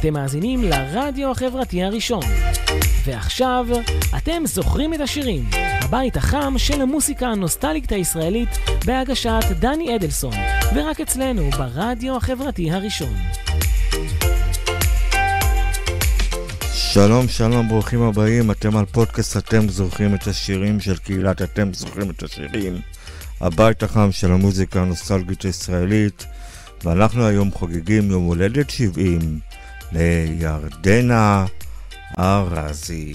אתם מאזינים לרדיו החברתי הראשון. ועכשיו, אתם זוכרים את השירים, הבית החם של המוסיקה הנוסטלית הישראלית בהגשת דני אדלסון, ורק אצלנו ברדיו החברתי הראשון. שלום, שלום, ברוכים הבאים, אתם על פודקאסט אתם זוכרים את השירים של קהילת אתם זוכרים את השירים, הבית החם של המוזיקה הנוסטלגית הישראלית, ואנחנו היום חוגגים יום הולדת 70 לירדנה ארזי.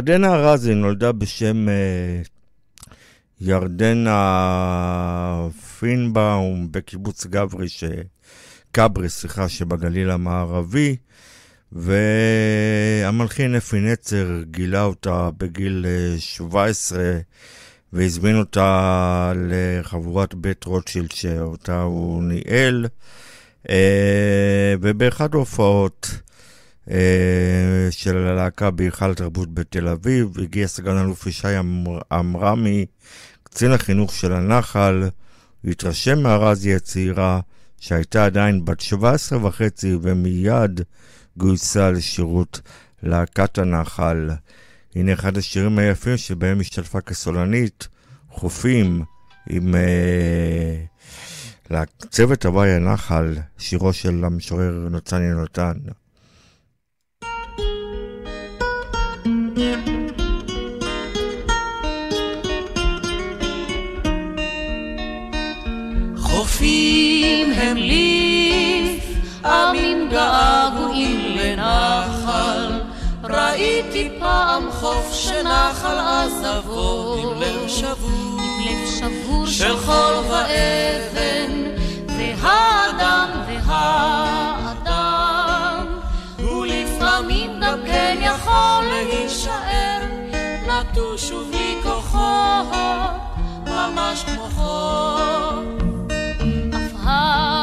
ירדנה ארזי נולדה בשם uh, ירדנה פינבאום בקיבוץ גברי, ש... כברי, סליחה, שבגליל המערבי, והמלחין אפי נצר גילה אותה בגיל 17 אה, והזמין אותה לחבורת בית רוטשילד שאותה הוא ניהל, אה, ובאחד ההופעות אה, של הלהקה בהיכל התרבות בתל אביב. הגיע סגן אלוף ישי עמרמי, קצין החינוך של הנחל, והתרשם מהרזי הצעירה, שהייתה עדיין בת 17 וחצי, ומיד גויסה לשירות להקת הנחל. הנה אחד השירים היפים שבהם השתתפה כסולנית, חופים, עם uh, צוות הוואי הנחל, שירו של המשורר נוצני נותן. חופים הם לי עמים געגועים לנחל. ראיתי פעם חוף חוף שנח על עזבו עם לב שבור, עם לב שבור של חול ואבן, והאדם והאדם, הוא לפעמים גם כן יכול להישאר נטוש ובלי כוחות, ממש כמו חול.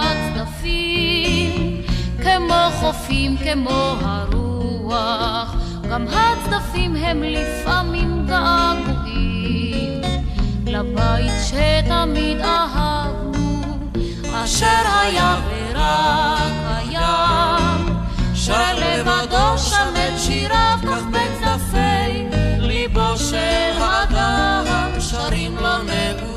כמו חופים, כמו הרוח, גם הצדפים הם לפעמים געגועים לבית שתמיד אהבנו, אשר היה ורק היה, שר לבדו שם את שיריו כך בצדפי ליבו של האדם, שרים לו נעורה.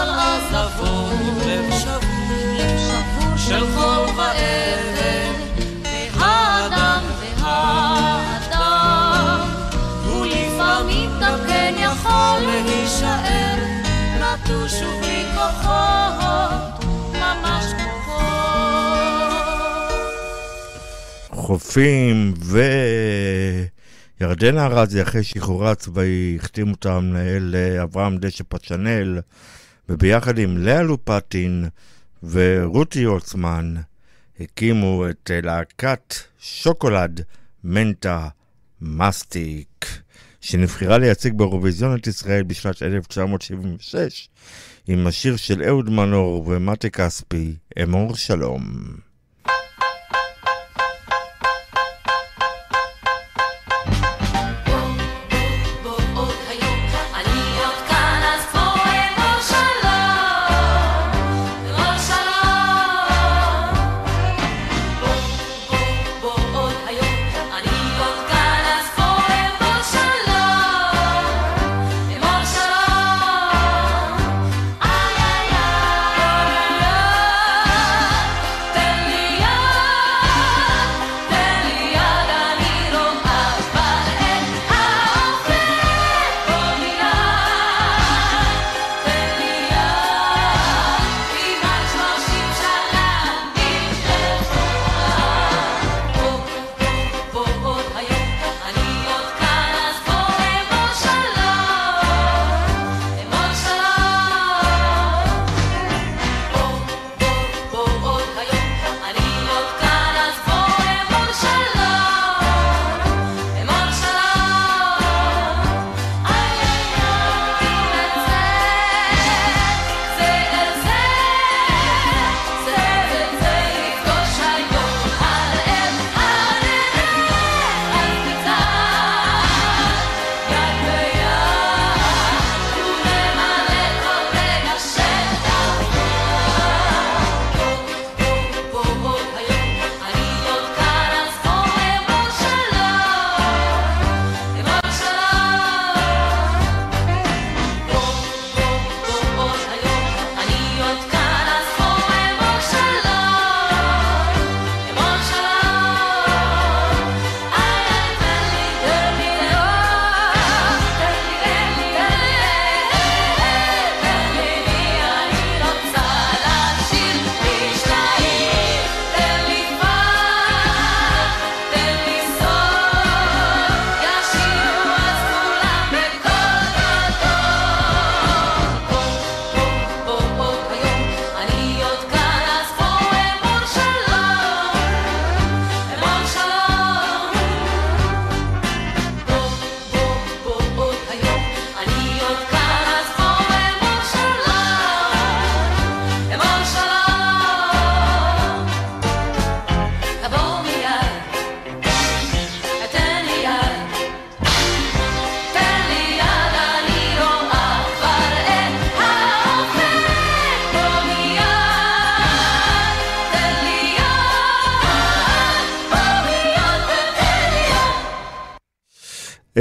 על עזבו, לב שבור של חול ואבן, והאדם והאדם, הוא לפעמים גם כן יכול להישאר. נטוש ובלי כוחות, ממש. חופים ו... ירדנה ארזי, אחרי שחרורה הצבאי, החתים אותה המנהל אה, אברהם דשא פצ'נל, וביחד עם לאה לופטין ורותי הולצמן הקימו את להקת שוקולד מנטה מסטיק, שנבחרה לייצג באירוויזיון את ישראל בשנת 1976 עם השיר של אהוד מנור ומטה כספי, אמור שלום.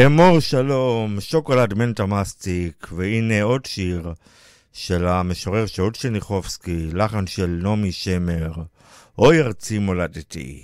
אמור שלום, שוקולד מנטה מסטיק, והנה עוד שיר של המשורר שאול שניחובסקי, לחן של נעמי שמר, אוי ארצי מולדתי.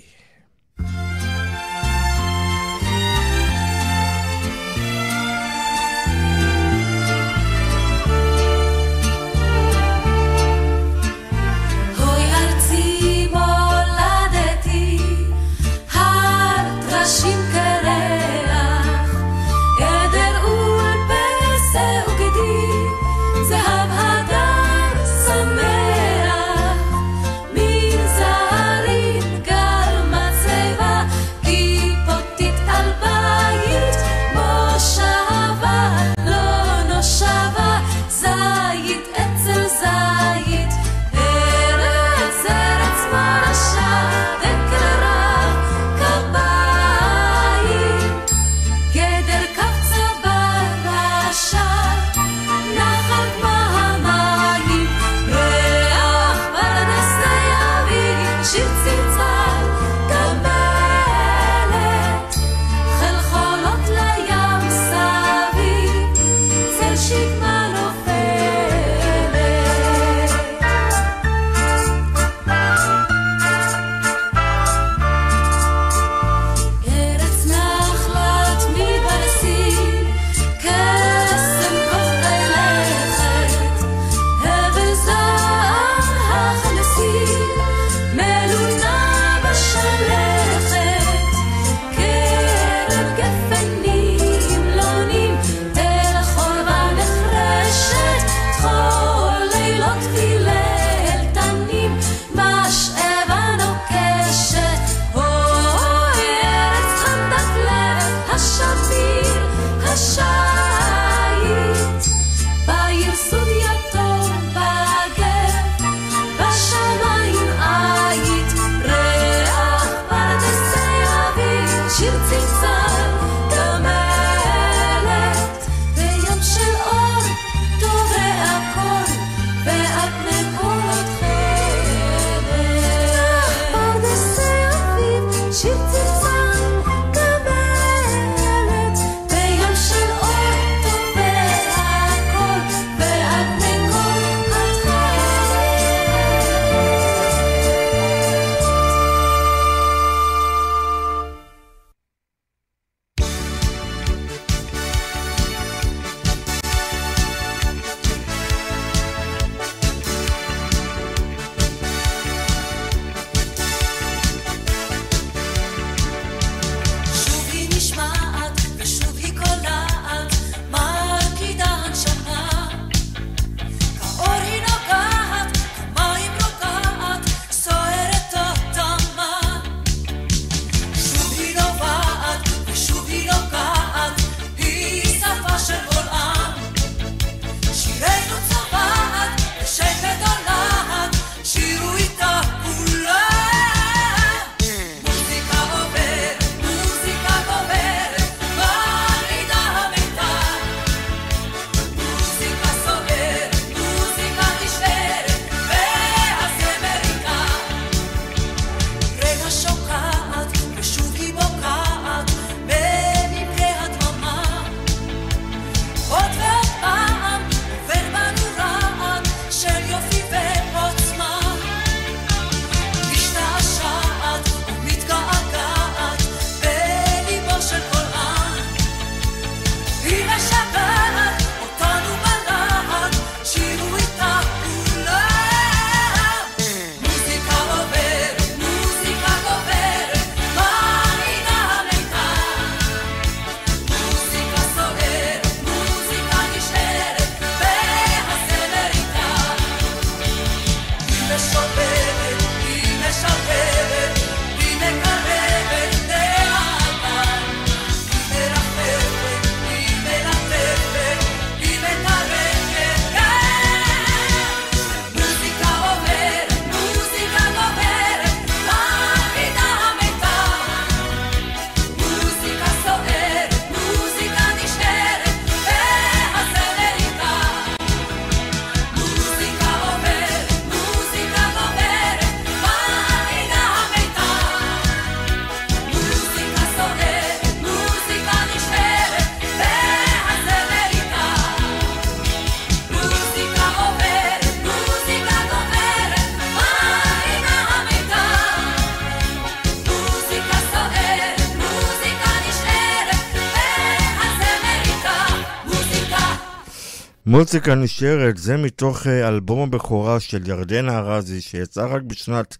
מוזיקה נשארת, זה מתוך אה, אלבום הבכורה של ירדנה ארזי, שיצא רק בשנת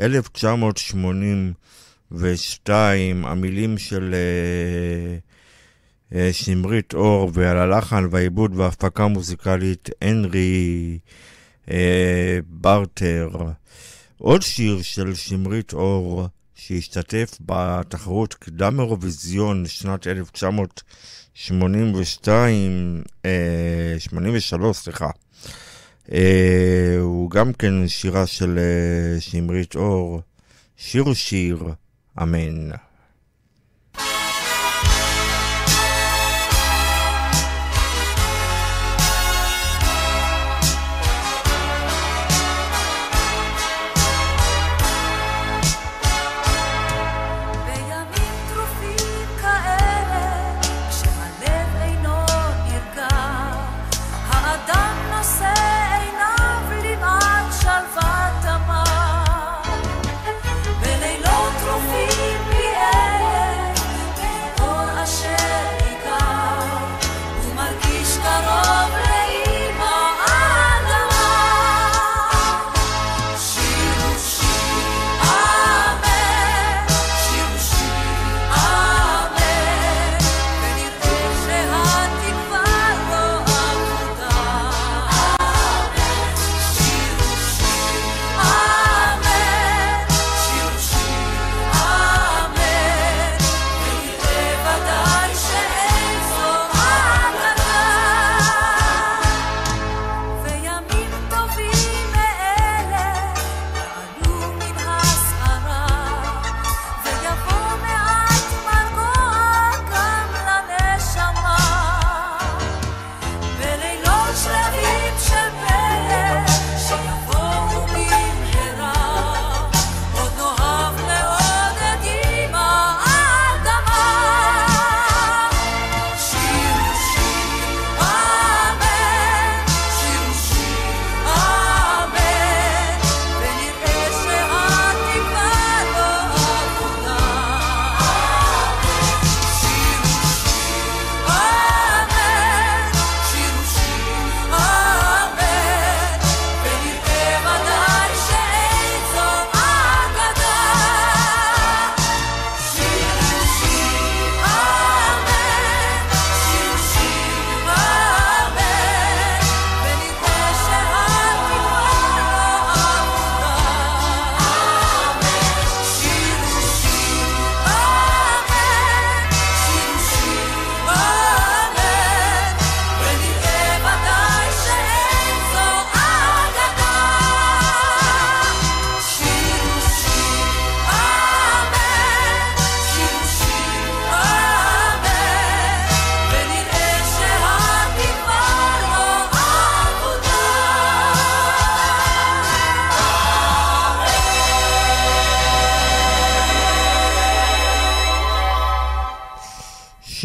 1982, המילים של uh, uh, שמרית אור, ועל הלחן והעיבוד וההפקה המוזיקלית הנרי uh, ברטר. עוד שיר של שמרית אור, שהשתתף בתחרות קדם אירוויזיון שנת 1982, 82, 83, סליחה. אה, הוא גם כן שירה של אה, שמרית אור, שיר שיר, אמן.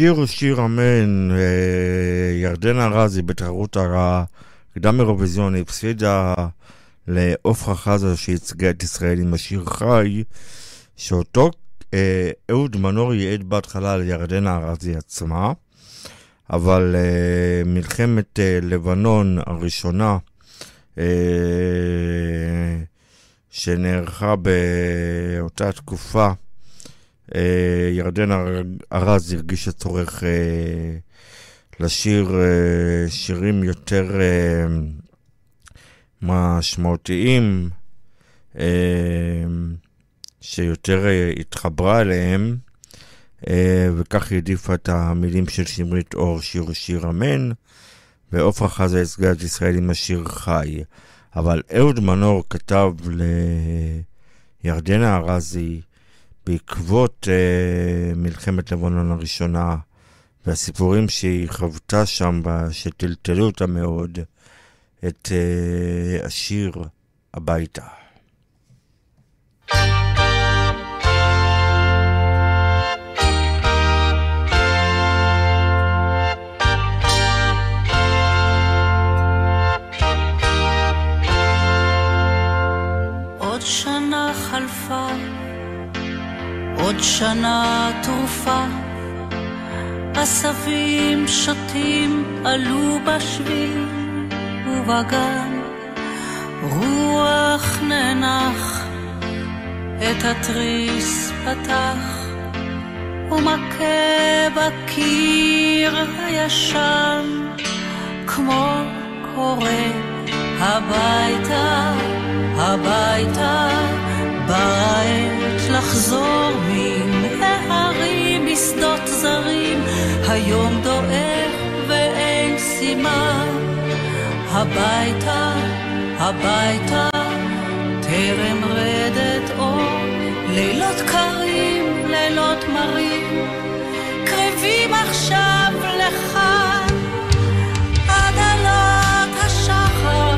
השיר שיר אמן, אה, ירדנה ארזי בתחרות הקדם אירוויזיון הפסידה לעופרה חזה שייצגה את ישראל עם השיר חי, שאותו אה, אהוד מנור ייעד בהתחלה לירדנה ארזי עצמה, אבל אה, מלחמת אה, לבנון הראשונה, אה, שנערכה באותה תקופה, אה, ירדנה ארז הרגישה צורך אה, לשיר אה, שירים יותר משמעותיים, שיותר התחברה אליהם, וכך היא העדיפה את המילים של שמרית אור, שיר שיר אמן, ועופרה חזה את ישראל עם השיר חי. אבל אהוד מנור כתב לירדנה ארזי בעקבות אה, מלחמת לבנון הראשונה והסיפורים שהיא חוותה שם, שטלטלו אותה מאוד, את אה, השיר הביתה. עוד שנה תרופה, עשבים שוטים עלו בשביל ובגן, רוח ננח, את התריס פתח, ומכה בקיר הישן, כמו קורא הביתה, הביתה, עת לחזור מן ההרים משדות זרים, היום דועך ואין סימן. הביתה, הביתה, טרם רדת אור, לילות קרים, לילות מרים, קרבים עכשיו לכאן. עד עלות השחר,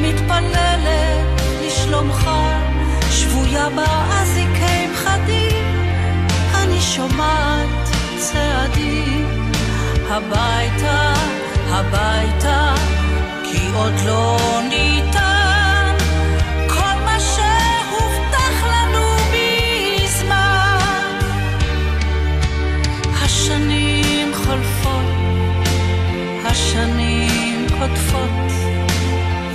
מתפללת לשלומך, שבויה אני שומעת צעדים. הביתה, הביתה, כי עוד לא ניתן השנים קוטפות,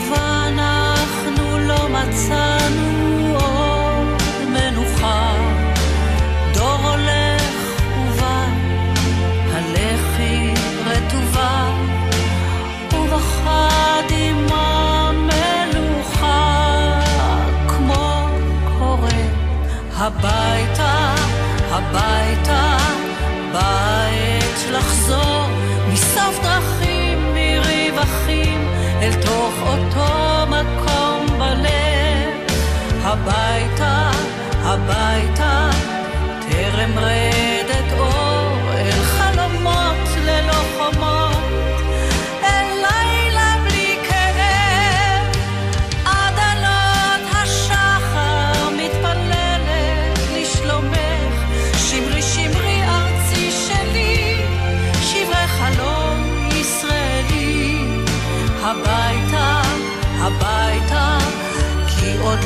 ואנחנו לא מצאנו הביתה, הביתה, בעת לחזור מסוף דרכים, מריב אחים, אל תוך אותו מקום בלב. הביתה, הביתה, טרם רדת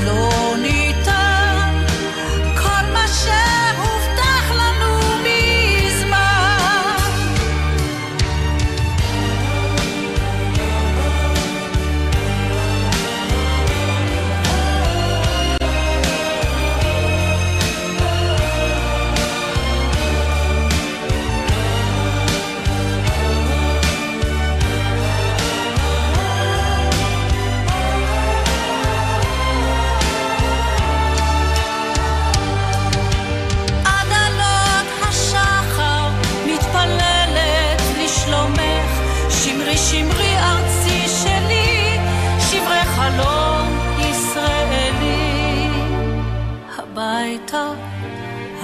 כי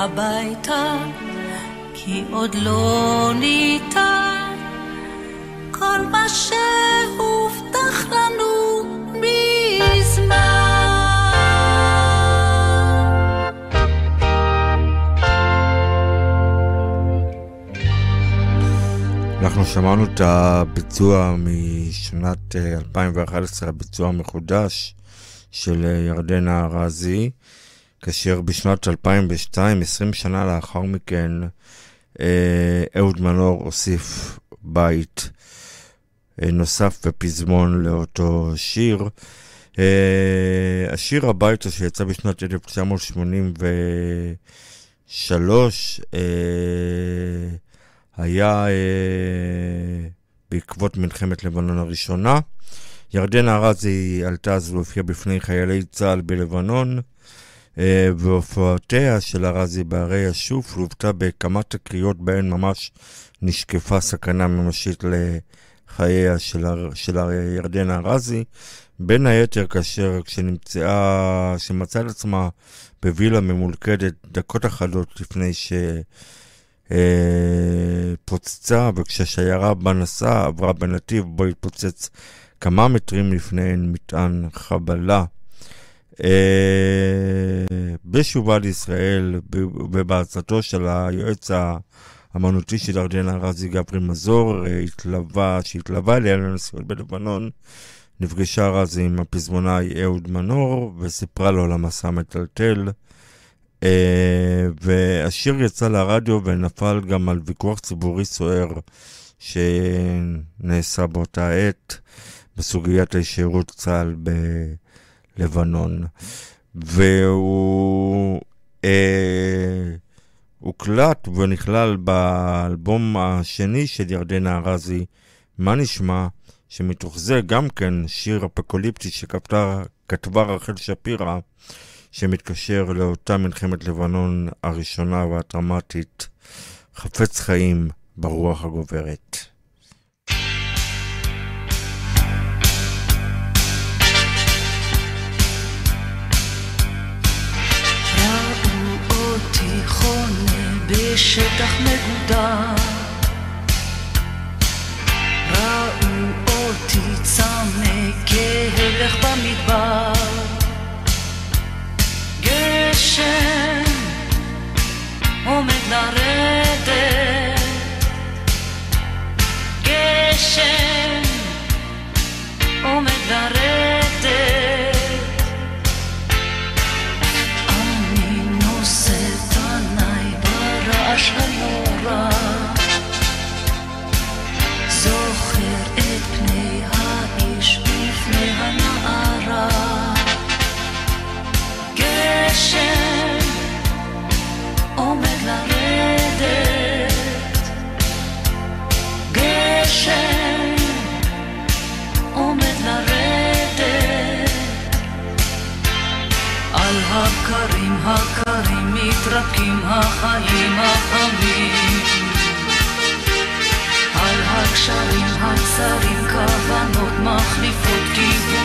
הביתה, כי עוד לא ניתן כל מה שהובטח לנו מזמן. אנחנו שמענו את הביצוע משנת 2011, אה, הביצוע המחודש של אה, ירדנה ארזי, כאשר בשנת 2002, 20 שנה לאחר מכן, אה, אהוד מנור הוסיף בית נוסף ופזמון לאותו שיר. השיר הביתה שיצא בשנת 1983, היה אה, בעקבות מלחמת לבנון הראשונה. ירדנה ארזי עלתה אז והופיעה בפני חיילי צה"ל בלבנון, אה, והופעותיה של ארזי בערי השוף לוותה בכמה תקריות בהן ממש נשקפה סכנה ממשית לחייה של, ירדנה ארזי. בין היתר כאשר כשנמצאה, שמצאה את עצמה בווילה ממולכדת דקות אחדות לפני ש... אה, פוצצה, וכשהשיירה בה נסעה עברה בנתיב בו התפוצץ כמה מטרים לפני מטען חבלה. אה, בשובה לישראל, ובעצתו של היועץ האמנותי של ירדנה רזי גברי מזור, אה, התלווה, שהתלווה אליה לנסיעות בלבנון, נפגשה רזי עם הפזמונאי אהוד מנור וסיפרה לו על המסע המטלטל. אה, והשיר יצא לרדיו ונפל גם על ויכוח ציבורי סוער שנעשה באותה עת בסוגיית הישירות צה"ל בלבנון. והוא אה, הוקלט ונכלל באלבום השני של ירדנה ארזי, מה נשמע? שמתוך זה גם כן שיר אפוקוליפטי שכתבה רחל שפירא, שמתקשר לאותה מלחמת לבנון הראשונה והדרמטית, חפץ חיים ברוח הגוברת. בשטח מגודר. ראו אותי צמא כהלך במדבר. גשם עומד לרדת. גשם עומד לרדת מתרפקים החיים החמים. על הקשרים הצרים כוונות מחליפות כיוונים.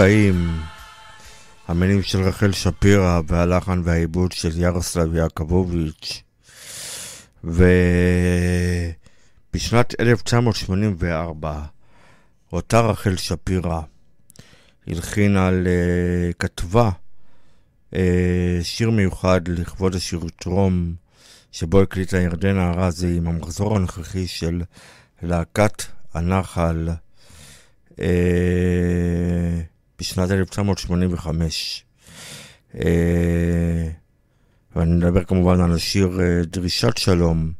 חיים, המילים של רחל שפירא והלחן והעיבוד של ירוסלב יעקבוביץ'. ובשנת 1984 אותה רחל שפירא הלחינה, uh, כתבה uh, שיר מיוחד לכבוד השיר טרום, שבו הקליטה ירדנה ארזי עם המחזור הנוכחי של להקת הנחל. אה, בשנת 1985. אה, ואני מדבר כמובן על השיר אה, דרישת שלום.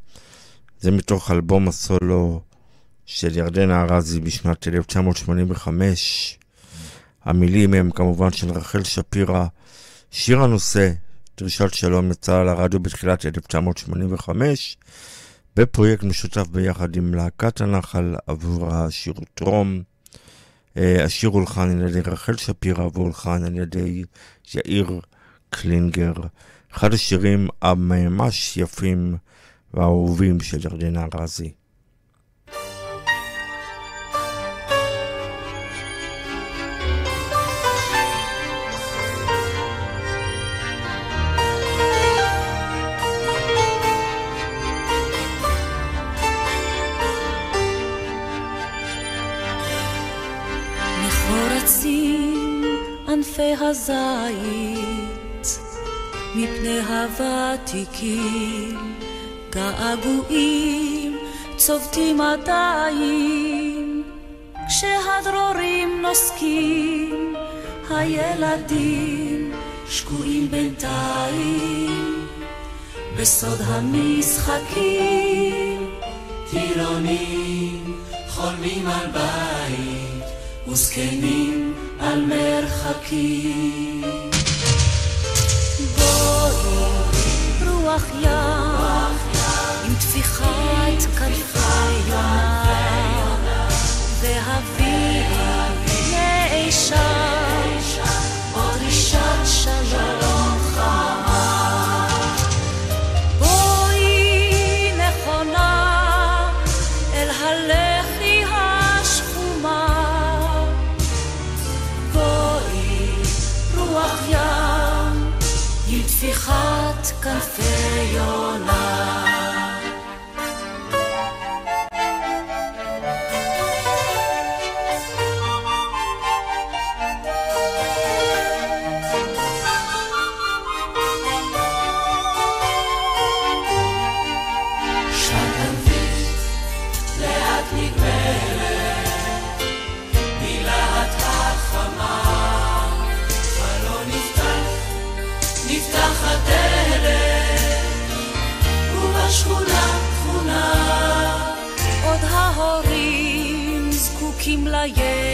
זה מתוך אלבום הסולו של ירדנה ארזי בשנת 1985. המילים הם כמובן של רחל שפירא. שיר הנושא, דרישת שלום, יצא לרדיו בתחילת 1985, בפרויקט משותף ביחד עם להקת הנחל עבור השיר טרום. אה, השיר הולחן על ידי רחל שפירא והולחן על ידי יאיר קלינגר. אחד השירים הממש יפים והאהובים של ירדנה רזי. הזית, מפני הוותיקים, געגועים צובטים עדיין, כשהדרורים נוסקים, הילדים שקועים בינתיים, בסוד המשחקים, טירונים חולמים על בית, וזקנים על מרחקים. בואי רוח ים עם טפיחת כנפי יונה והביאי לאישה טפיחת כנפי יונה yeah.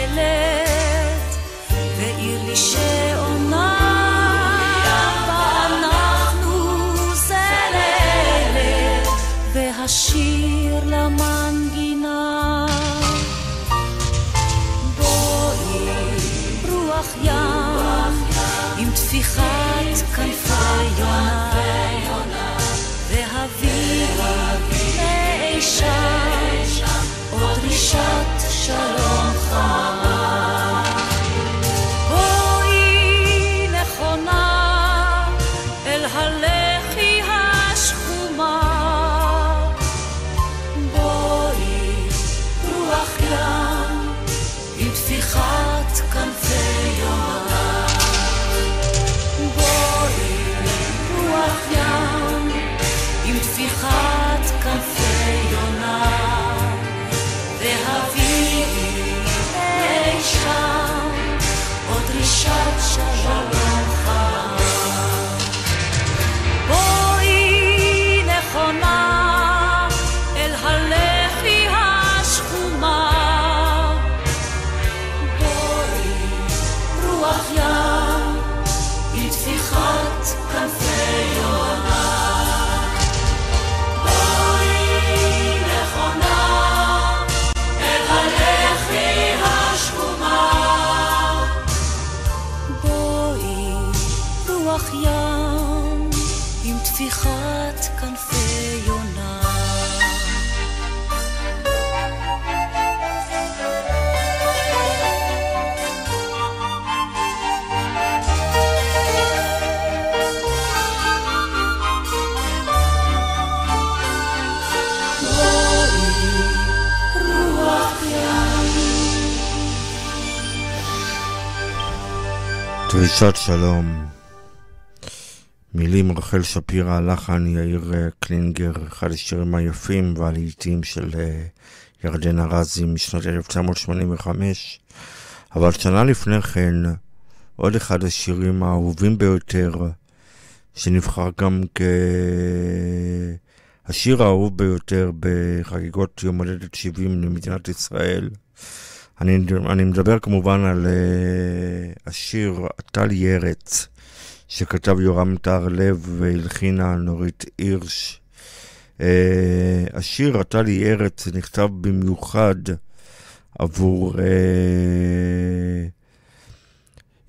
דרישת שלום. מילים רחל שפירא, לחן יאיר אה, קלינגר, אחד השירים היפים והלעיתים של אה, ירדן ארזי משנת 1985. אבל שנה לפני כן, עוד אחד השירים האהובים ביותר, שנבחר גם כהשיר האהוב ביותר בחגיגות יום הולדת 70 למדינת ישראל. אני, אני מדבר כמובן על uh, השיר "אתה לי ארץ", שכתב יורם טהרלב והלחינה נורית הירש. Uh, השיר "אתה לי ארץ" נכתב במיוחד עבור uh,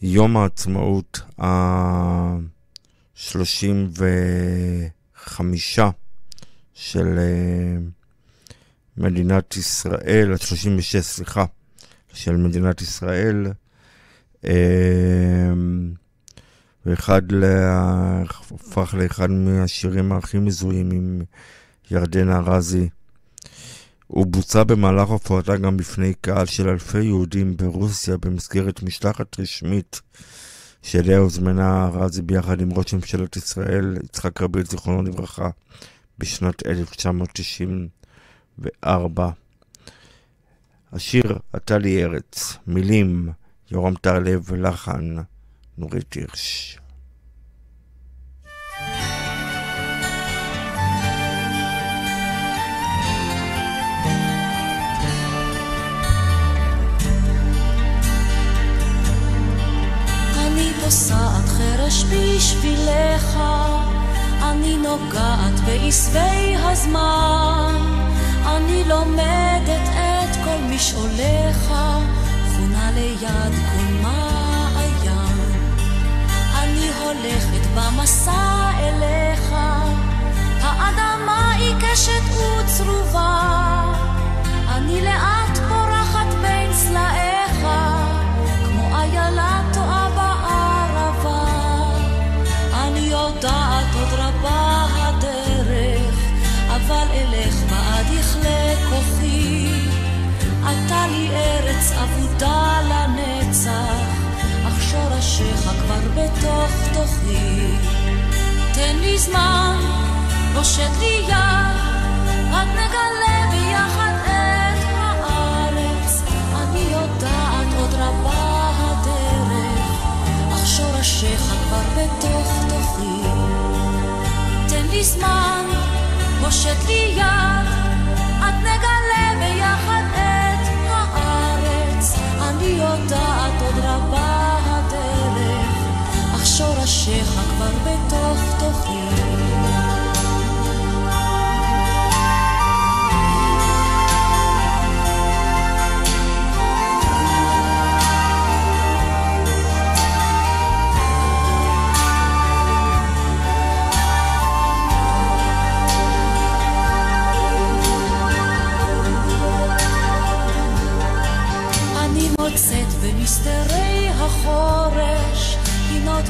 יום העצמאות ה-35 של uh, מדינת ישראל, ה-36, סליחה. של מדינת ישראל. אמ, ואחד הפך לאחד מהשירים הכי מזוהים עם ירדן ארזי. הוא בוצע במהלך הופעתה גם בפני קהל של אלפי יהודים ברוסיה במסגרת משלחת רשמית שאליה הוזמנה ארזי ביחד עם ראש ממשלת ישראל, יצחק רבין, זיכרונו לברכה, בשנת 1994. השיר "אתה לי ארץ", מילים יורם טרלב ולחן נורית הירש. פוסעת חרש בשבילך, אני נוגעת בעשבי הזמן, אני לומדת כל משעוליך, חונה ליד כל מעיין. אני הולכת במסע אליך, האדמה עיקשת וצרובה. אני לאט אבודה לנצח, אך שורשיך כבר בתוך תוכי. תן לי זמן, פושט לי יד, רק נגלה ביחד את הארץ. אני יודעת עוד רבה הדרך, אך שורשיך כבר בתוך תוכי. תן לי זמן, פושט לי יד, אני יודעת עוד רבה הדרך, אך שורשיך כבר בתוך תוכי.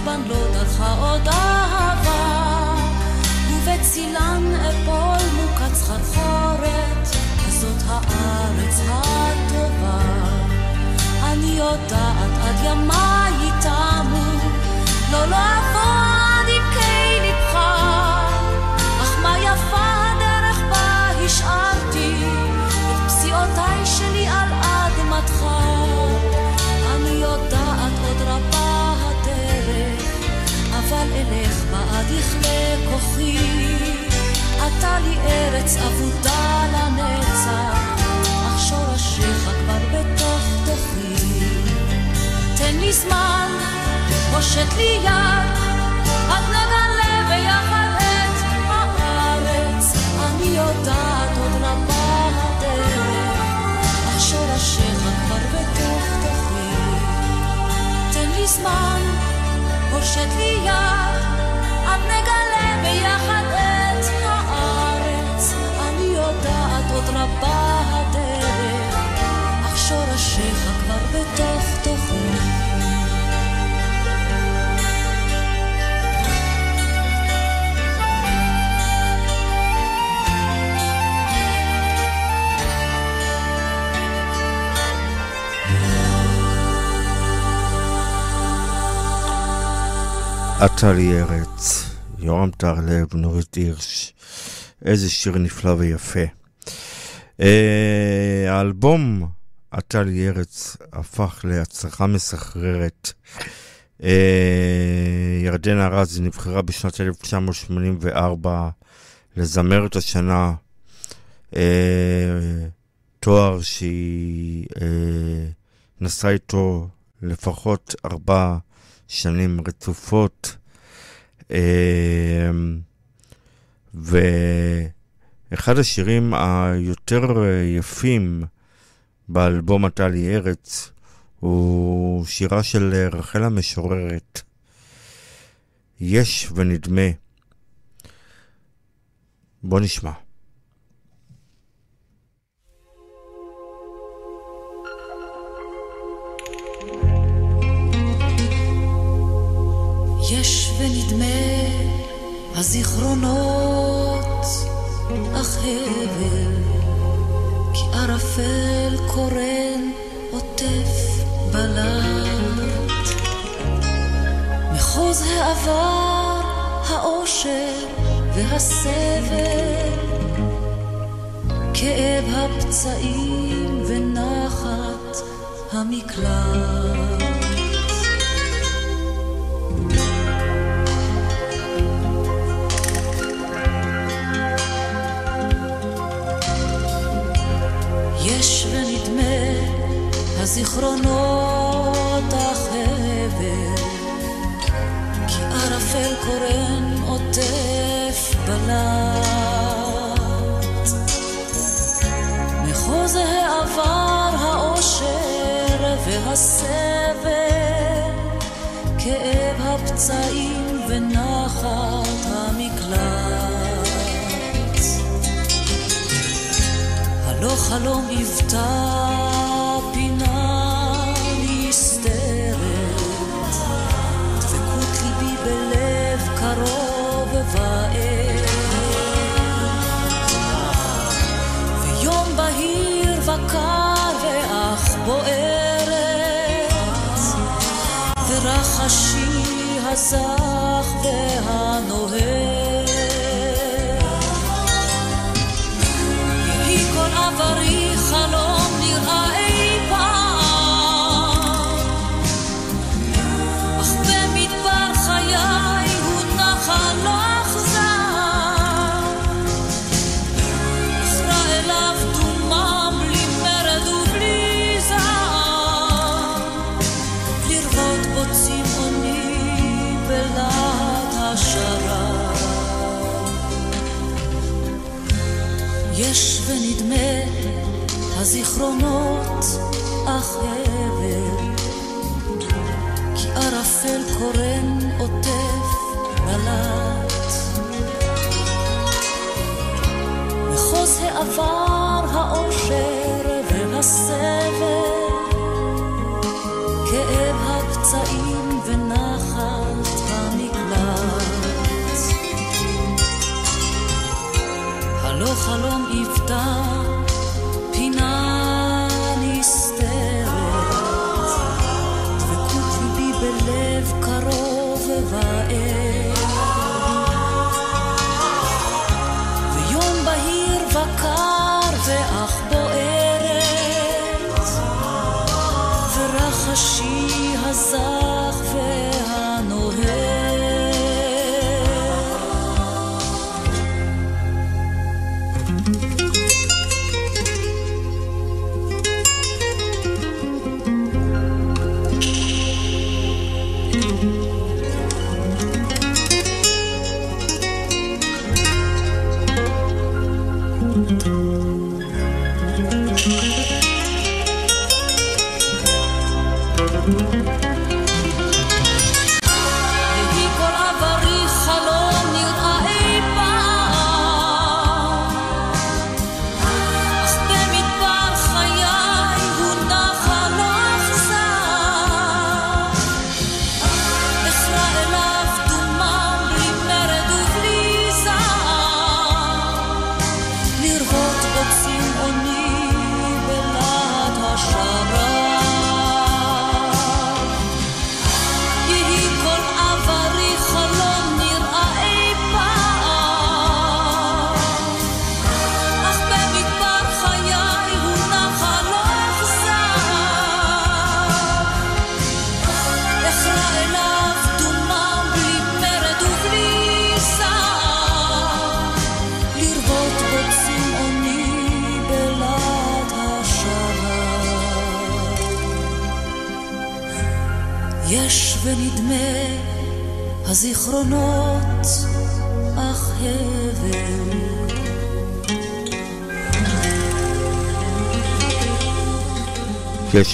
פינות בנלות הלכה עוד אהבה, ובצילן אפול מוקת סחרחורת, זאת הארץ הטובה. אני יודעת עד ימיי תמו, לא לא יכלה כוחי. אתה לי ארץ אבודה לנצח, אך שורשיך כבר בתוך תוכי. תן לי זמן, פושט לי יד, עד נגלה ביחד את הארץ. אני יודעת עוד רבה הדרך, אך שורשיך כבר בתוך תוכי. לי זמן, הושט לי יד, עד נגלה ביחד את ה... רבה הדרך, אך שורשיך כבר בתוך תוכי. עטלי ארץ, יורם טרלב, נורית הירש, איזה שיר נפלא ויפה. אה, האלבום עטלי ארץ הפך להצלחה מסחררת. אה, ירדנה ארזי נבחרה בשנת 1984 לזמרת השנה, אה, תואר שהיא נסעה איתו לפחות ארבע שנים רצופות. אמ, ואחד השירים היותר יפים באלבום עטלי ארץ הוא שירה של רחל המשוררת, יש ונדמה. בוא נשמע. יש ונדמה הזיכרונות אך הבל כי ערפל קורן עוטף בלט. מחוז העבר האושר והסבל כאב הפצעים ונחת המקלט יש ונדמה הזיכרונות החבר. כי ערפל קורן עוטף בלט. מחוז העבר האושר והסבל. כאב הפצעים ונחת לא חלום היוותה פינה נסתרת, דבקות ליבי בלב קרוב וער. ויום בהיר וקר ואך בוערת, ורחשי הזך והנוהר. הראשי הזר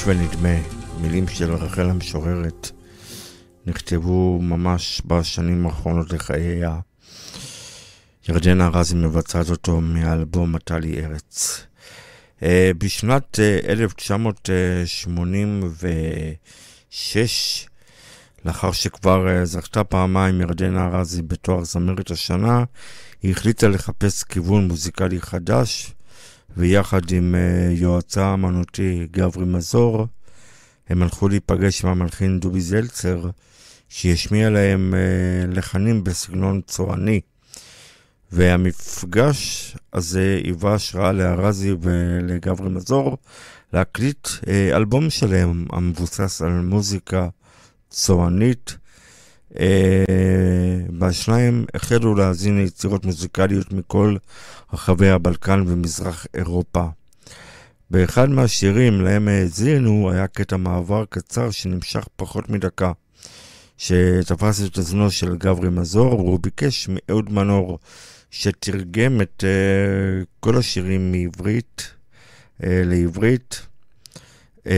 יש ונדמה, מילים של רחל המשוררת, נכתבו ממש בשנים האחרונות לחייה. ירדנה ארזי מבצעת אותו מאלבום "מטה לי ארץ". אה, בשנת 1986, אה, לאחר שכבר אה, זכתה פעמיים ירדנה ארזי בתואר זמרת השנה, היא החליטה לחפש כיוון מוזיקלי חדש, ויחד עם יועצה האמנותי גברי מזור, הם הלכו להיפגש עם המלחין דובי זלצר, שהשמיע להם לחנים בסגנון צורני. והמפגש הזה היווה השראה לארזי ולגברי מזור להקליט אה, אלבום שלהם המבוסס על מוזיקה צוענית. והשניים אה, החלו להאזין ליצירות מוזיקליות מכל רחבי הבלקן ומזרח אירופה. באחד מהשירים להם האזינו היה קטע מעבר קצר שנמשך פחות מדקה, שתפס את אוזנו של גברי מזור, והוא ביקש מאהוד מנור שתרגם את uh, כל השירים מעברית uh, לעברית, uh,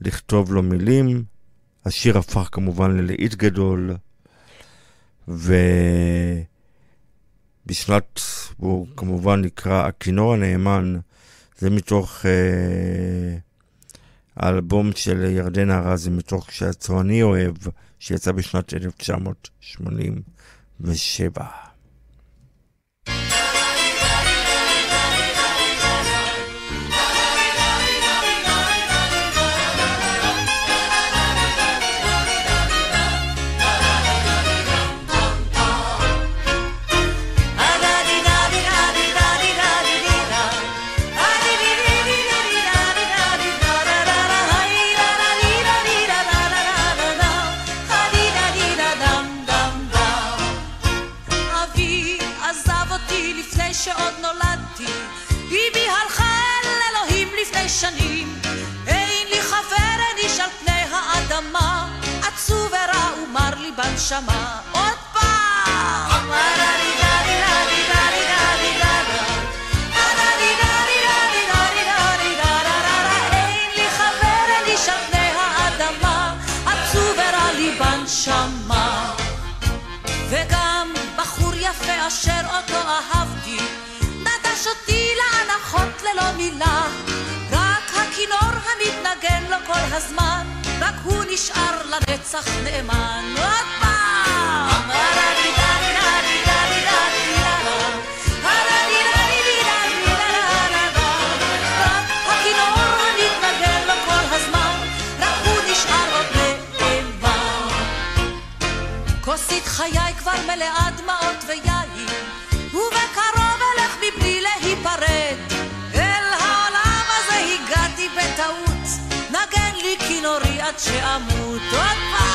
לכתוב לו מילים. השיר הפך כמובן ללהיט גדול, ובשנת, הוא כמובן נקרא הכינור הנאמן, זה מתוך uh, האלבום של ירדנה ארזי, מתוך שהצועני אוהב. שיצא בשנת 1987. לי בנשמה וגם בחור יפה אשר אותו אהבתי נטש אותי לאנחות ללא מילה. רק הכינור המתנגן לו כל הזמן רק הוא נשאר לנצח נאמן. עוד שאמות עוד פעם.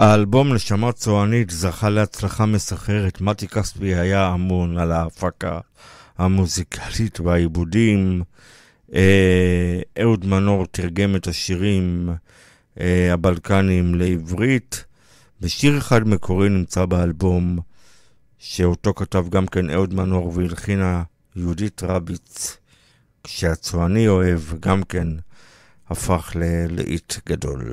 האלבום נשמה צוענית זכה להצלחה מסחררת. מתי כספי היה אמון על ההפקה המוזיקלית והעיבודים. אה, אהוד מנור תרגם את השירים אה, הבלקניים לעברית. ושיר אחד מקורי נמצא באלבום, שאותו כתב גם כן אהוד מנור והלחינה יהודית רביץ, כשהצועני אוהב גם כן הפך ללהיט גדול.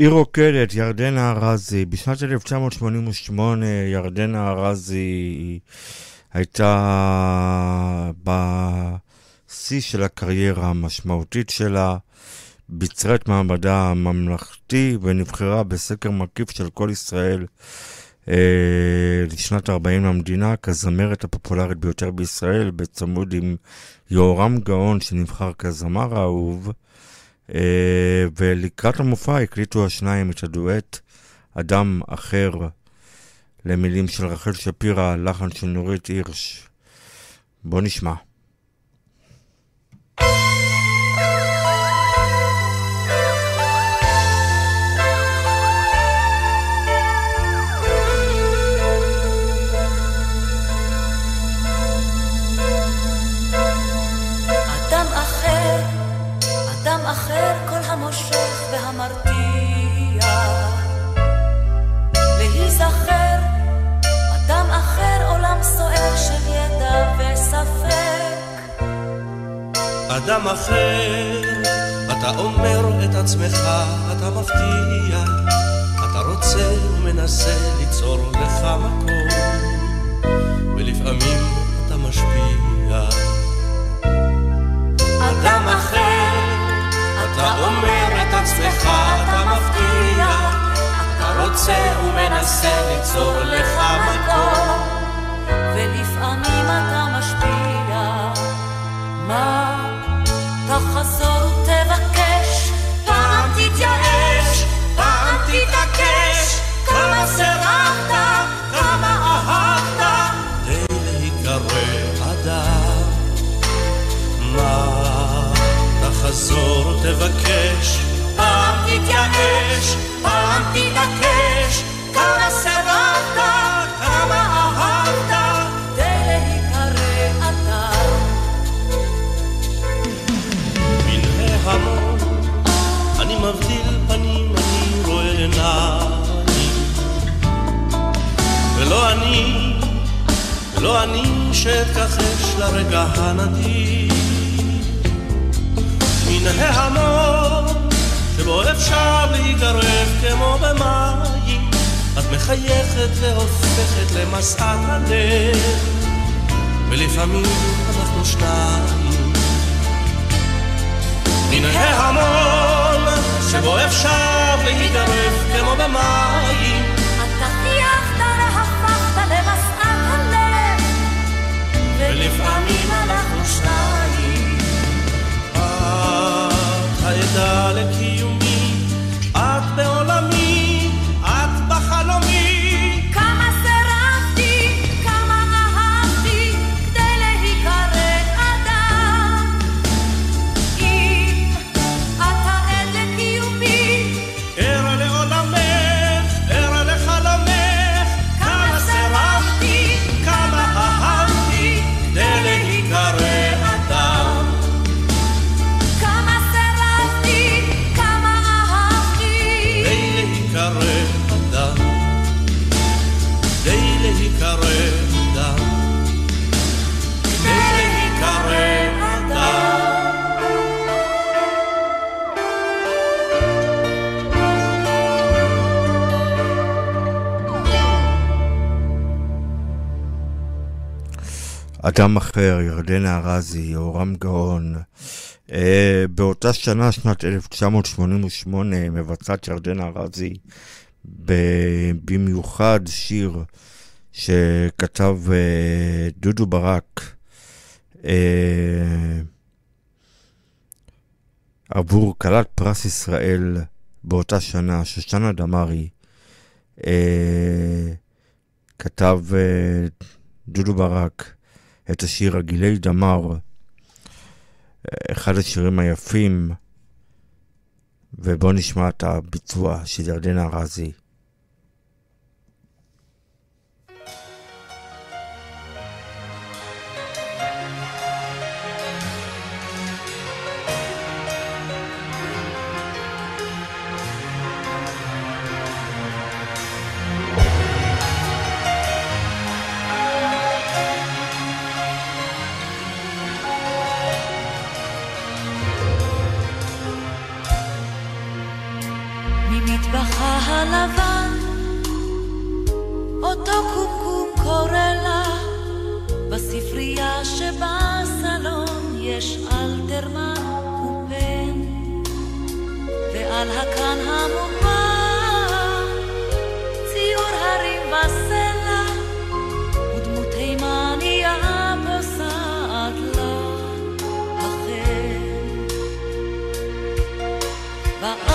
עיר רוקדת, ירדנה ארזי. בשנת 1988 ירדנה ארזי הייתה בשיא של הקריירה המשמעותית שלה, ביצרה את מעמדה הממלכתי ונבחרה בסקר מקיף של כל ישראל אה, לשנת 40 למדינה כזמרת הפופולרית ביותר בישראל, בצמוד עם יהורם גאון שנבחר כזמר האהוב. אה, ולקראת המופע הקליטו השניים את הדואט אדם אחר למילים של רחל שפירא, לחן של נורית הירש. בוא נשמע. והמרתיע. אדם אחר, אתה אומר את עצמך, אתה מפתיע, אתה רוצה ומנסה ליצור לך מקום, ולפעמים אתה משפיע. אדם אחר, אתה אומר את עצמך, אתה מבטיח, אתה רוצה ומנסה ליצור לך מקום, ולפעמים אתה משפיע. מה תחזור תבקש, פעם תתייאש, פעם תתעקש, כמה סבבת, כמה אהבת, תן להיקרא אתה. מנהי המון, אני מבדיל פנים, אני רואה עיניים, ולא אני, ולא אני שאתכחש לרגע הנדיר. מן ההמון שבו אפשר להיגרף כמו במים. את מחייכת והופכת למשאת הלב ולפעמים אנחנו שניים. מן ההמון שבו אפשר להיגרף כמו במים. אתה חייכת והפכת למשאת הלב ולפעמים את העדה אדם אחר, ירדנה ארזי, יהורם גאון. אה, באותה שנה, שנת 1988, מבצעת ירדנה ארזי במיוחד שיר שכתב אה, דודו ברק אה, עבור כלת פרס ישראל באותה שנה, שושנה דמארי. אה, כתב אה, דודו ברק את השיר הגילי דמר, אחד השירים היפים, ובואו נשמע את הביצוע של ירדנה ארזי. הכבד,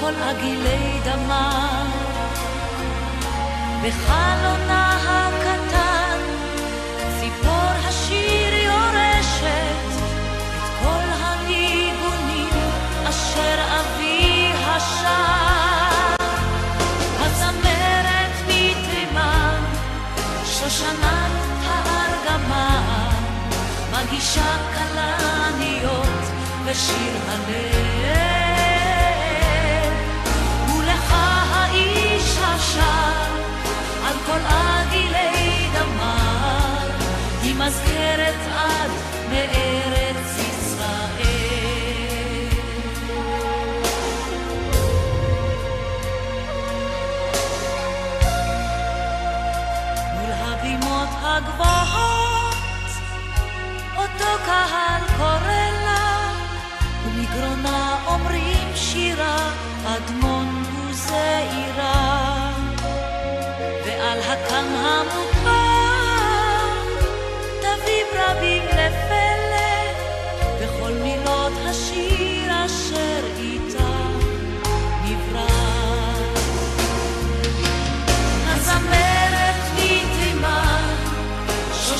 כל עגילי דמה. בחלונה הקטן, מגישה כלניות ושיר הלב. ולך האיש השר, על כל עגילי דמר, היא מזכרת עד מארץ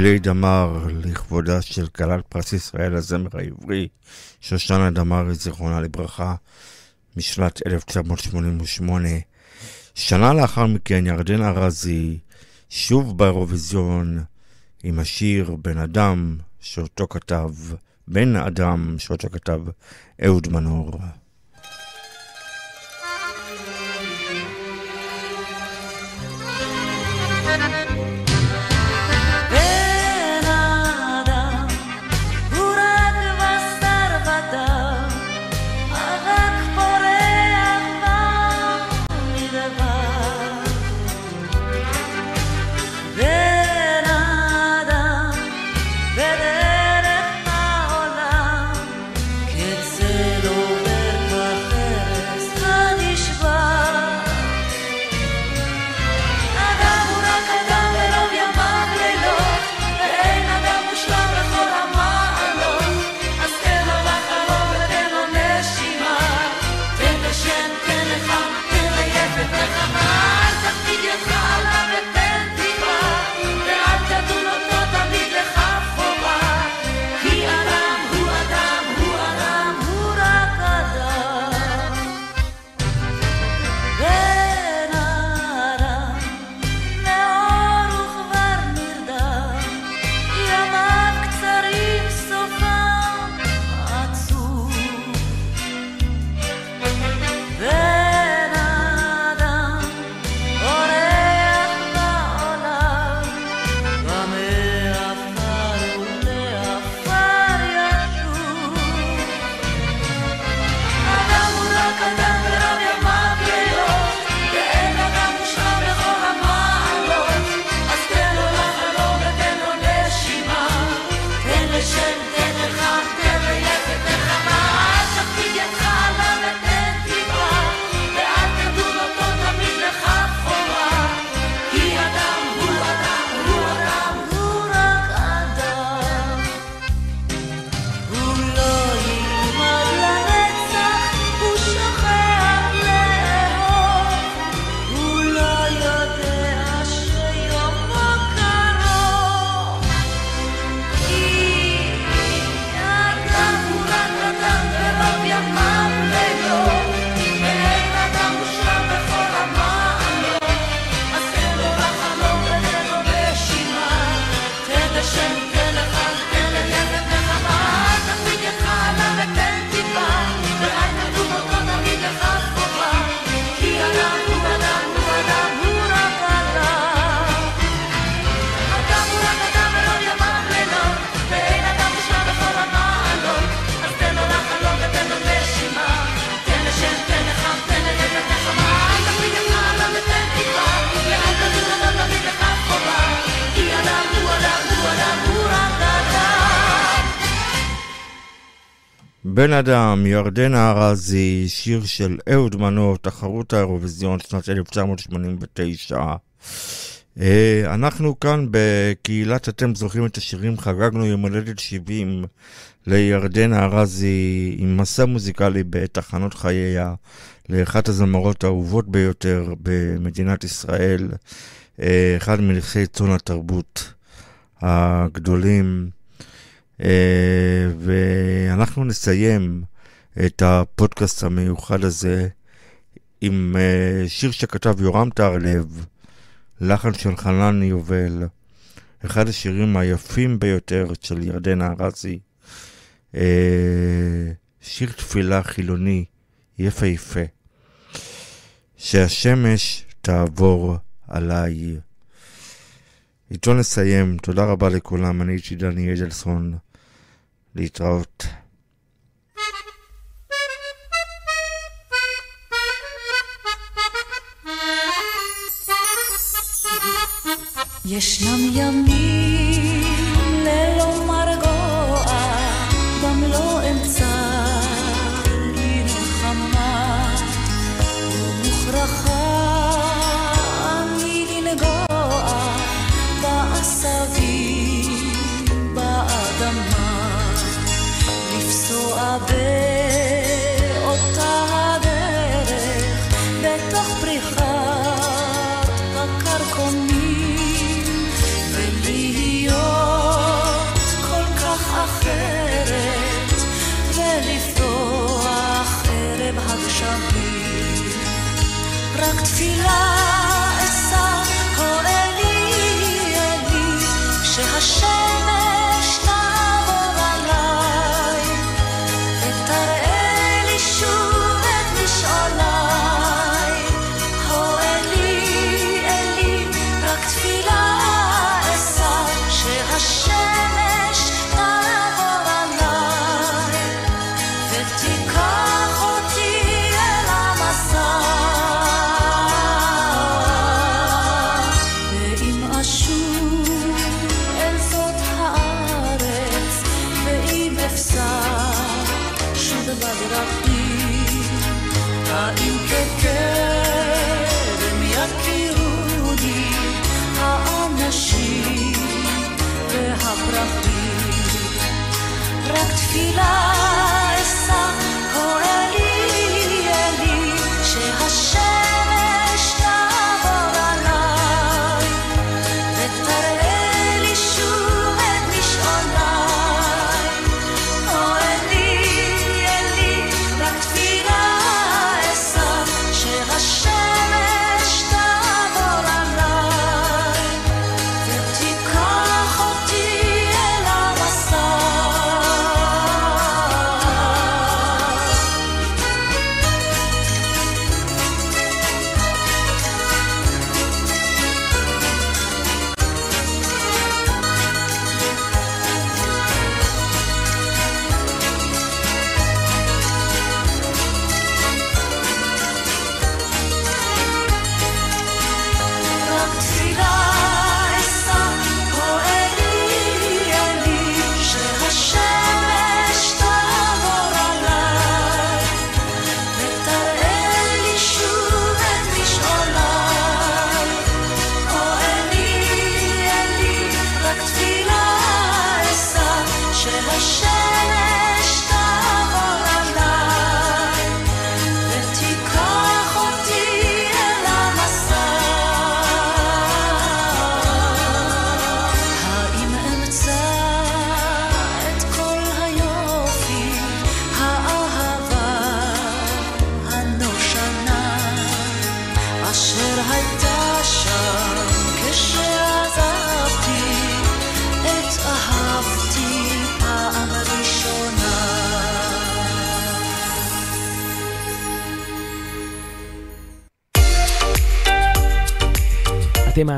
עגילי דמר לכבודה של כלת פרס ישראל הזמר העברי, שושנה דמארי, זיכרונה לברכה, משנת 1988. שנה לאחר מכן ירדן ארזי, שוב באירוויזיון, עם השיר בן אדם, שאותו כתב, בן אדם, שאותו כתב אהוד מנור. בן אדם, ירדנה ארזי, שיר של אהוד מנור, תחרות האירוויזיון שנת 1989. אה, אנחנו כאן בקהילת אתם זוכרים את השירים, חגגנו יום הולדת 70 לירדנה ארזי עם מסע מוזיקלי בתחנות חייה לאחת הזמרות האהובות ביותר במדינת ישראל, אה, אחד מלכי צאן התרבות הגדולים. אה, ואנחנו נסיים את הפודקאסט המיוחד הזה עם אה, שיר שכתב יורם טהרלב, לחן של חנן יובל, אחד השירים היפים ביותר של ירדנה ארזי. אה, שיר תפילה חילוני יפהפה. שהשמש תעבור עליי. איתו נסיים. תודה רבה לכולם, אני איתי דני אדלסון. להתראות. ישנם ימים רק תפילה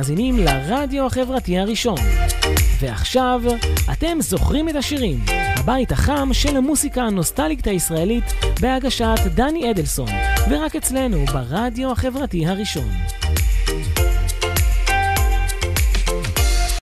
מאזינים לרדיו החברתי הראשון. ועכשיו, אתם זוכרים את השירים, הבית החם של המוסיקה הנוסטליקת הישראלית בהגשת דני אדלסון, ורק אצלנו ברדיו החברתי הראשון.